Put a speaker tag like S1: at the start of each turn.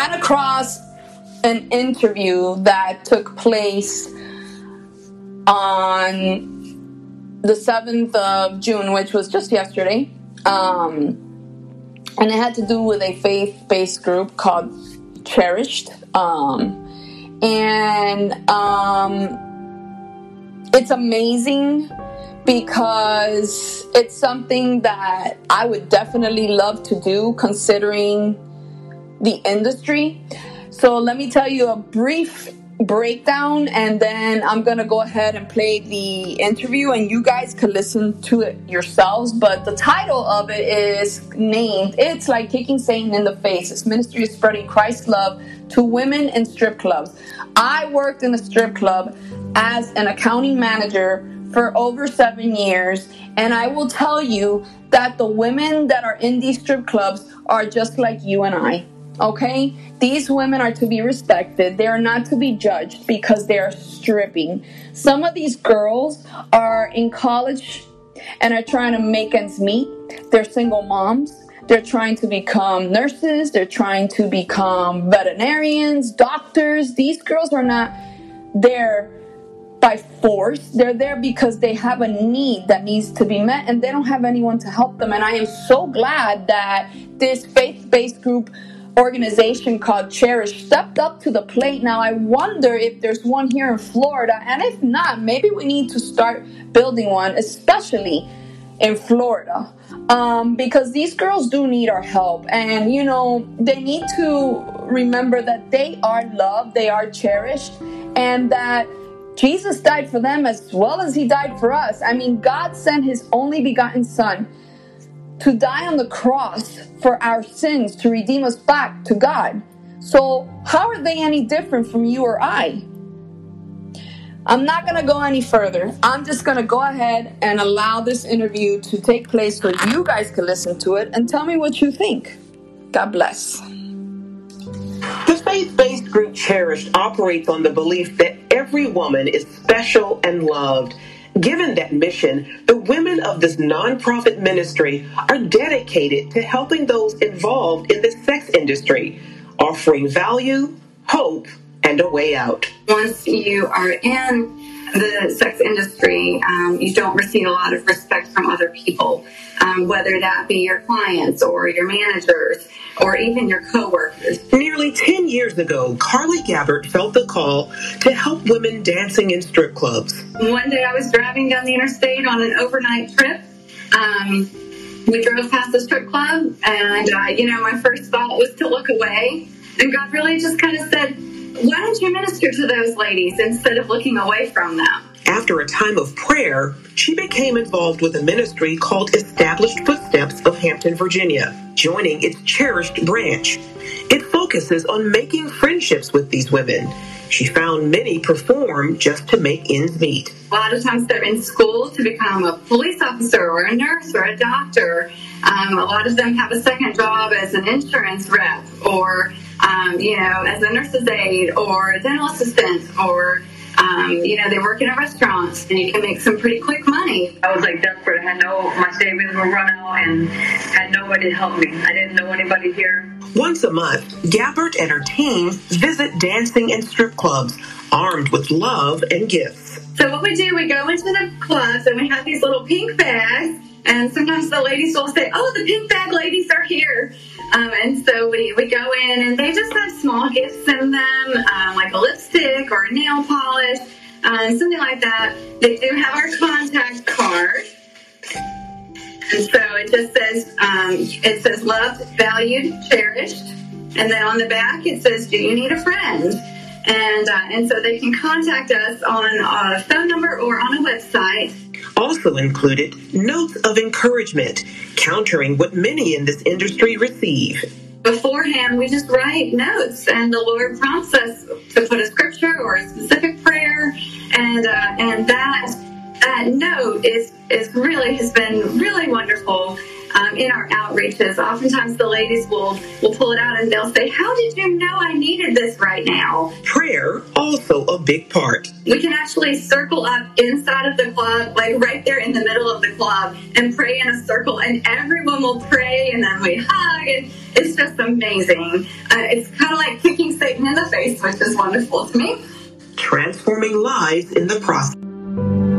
S1: ran across an interview that took place on the 7th of June, which was just yesterday. Um, and it had to do with a faith based group called Cherished. Um, and um, it's amazing because it's something that I would definitely love to do considering the industry. So let me tell you a brief breakdown and then I'm gonna go ahead and play the interview and you guys can listen to it yourselves. But the title of it is named It's Like Kicking Satan in the Face. This ministry is spreading Christ's love to women in strip clubs. I worked in a strip club as an accounting manager for over seven years, and I will tell you that the women that are in these strip clubs are just like you and I. Okay? These women are to be respected. They are not to be judged because they are stripping. Some of these girls are in college and are trying to make ends meet. They're single moms. They're trying to become nurses. They're trying to become veterinarians, doctors. These girls are not there by force. They're there because they have a need that needs to be met and they don't have anyone to help them. And I am so glad that this faith based group organization called Cherish stepped up to the plate. Now, I wonder if there's one here in Florida, and if not, maybe we need to start building one, especially in Florida. Um, because these girls do need our help, and you know, they need to remember that they are loved, they are cherished, and that Jesus died for them as well as He died for us. I mean, God sent His only begotten Son to die on the cross for our sins to redeem us back to God. So, how are they any different from you or I? I'm not going to go any further. I'm just going to go ahead and allow this interview to take place so you guys can listen to it and tell me what you think. God bless.
S2: The faith based group Cherished operates on the belief that every woman is special and loved Given that mission, the women of this nonprofit ministry are dedicated to helping those involved in the sex industry, offering value, hope, and a way out.
S3: Once you are in the sex industry, um, you don't receive a lot of respect from other people, um, whether that be your clients or your managers or even your coworkers.
S2: Nearly 10 years ago, Carly Gabbert felt the call to help women dancing in strip clubs.
S3: One day I was driving down the interstate on an overnight trip. Um, we drove past the strip club, and uh, you know, my first thought was to look away. And God really just kind of said, Why don't you minister to those ladies instead of looking away from them?
S2: After a time of prayer, she became involved with a ministry called Established Footsteps of Hampton, Virginia, joining its cherished branch. It focuses on making friendships with these women. She found many perform just to make ends meet.
S3: A lot of times they're in school to become a police officer or a nurse or a doctor. Um, a lot of them have a second job as an insurance rep or, um, you know, as a nurse's aide or a dental assistant or um, you know, they work in a restaurant and you can make some pretty quick money.
S4: I was like desperate. I had no, my savings were run out and had nobody to help me. I didn't know anybody here.
S2: Once a month, Gabbert and her team visit dancing and strip clubs armed with love and gifts.
S3: So what we do, we go into the clubs and we have these little pink bags and sometimes the ladies will say, oh, the pink bag ladies are here. Um, and so we, we go in and they just have small gifts in them, um, like a lipstick or a nail polish, um, something like that. They do have our contact card. And so it just says, um, it says loved, valued, cherished. And then on the back it says, do you need a friend? And, uh, and so they can contact us on a phone number or on a website.
S2: Also included notes of encouragement, countering what many in this industry receive.
S3: Beforehand, we just write notes, and the Lord prompts us to put a scripture or a specific prayer, and uh, and that that note is is really has been really wonderful um, in our outreaches. Oftentimes the ladies will, will pull it out and they'll say, how did you know I needed this right now?
S2: Prayer, also a big part.
S3: We can actually circle up inside of the club, like right there in the middle of the club, and pray in a circle, and everyone will pray, and then we hug, and it's just amazing. Uh, it's kind of like kicking Satan in the face, which is wonderful to me.
S2: Transforming lives in the process.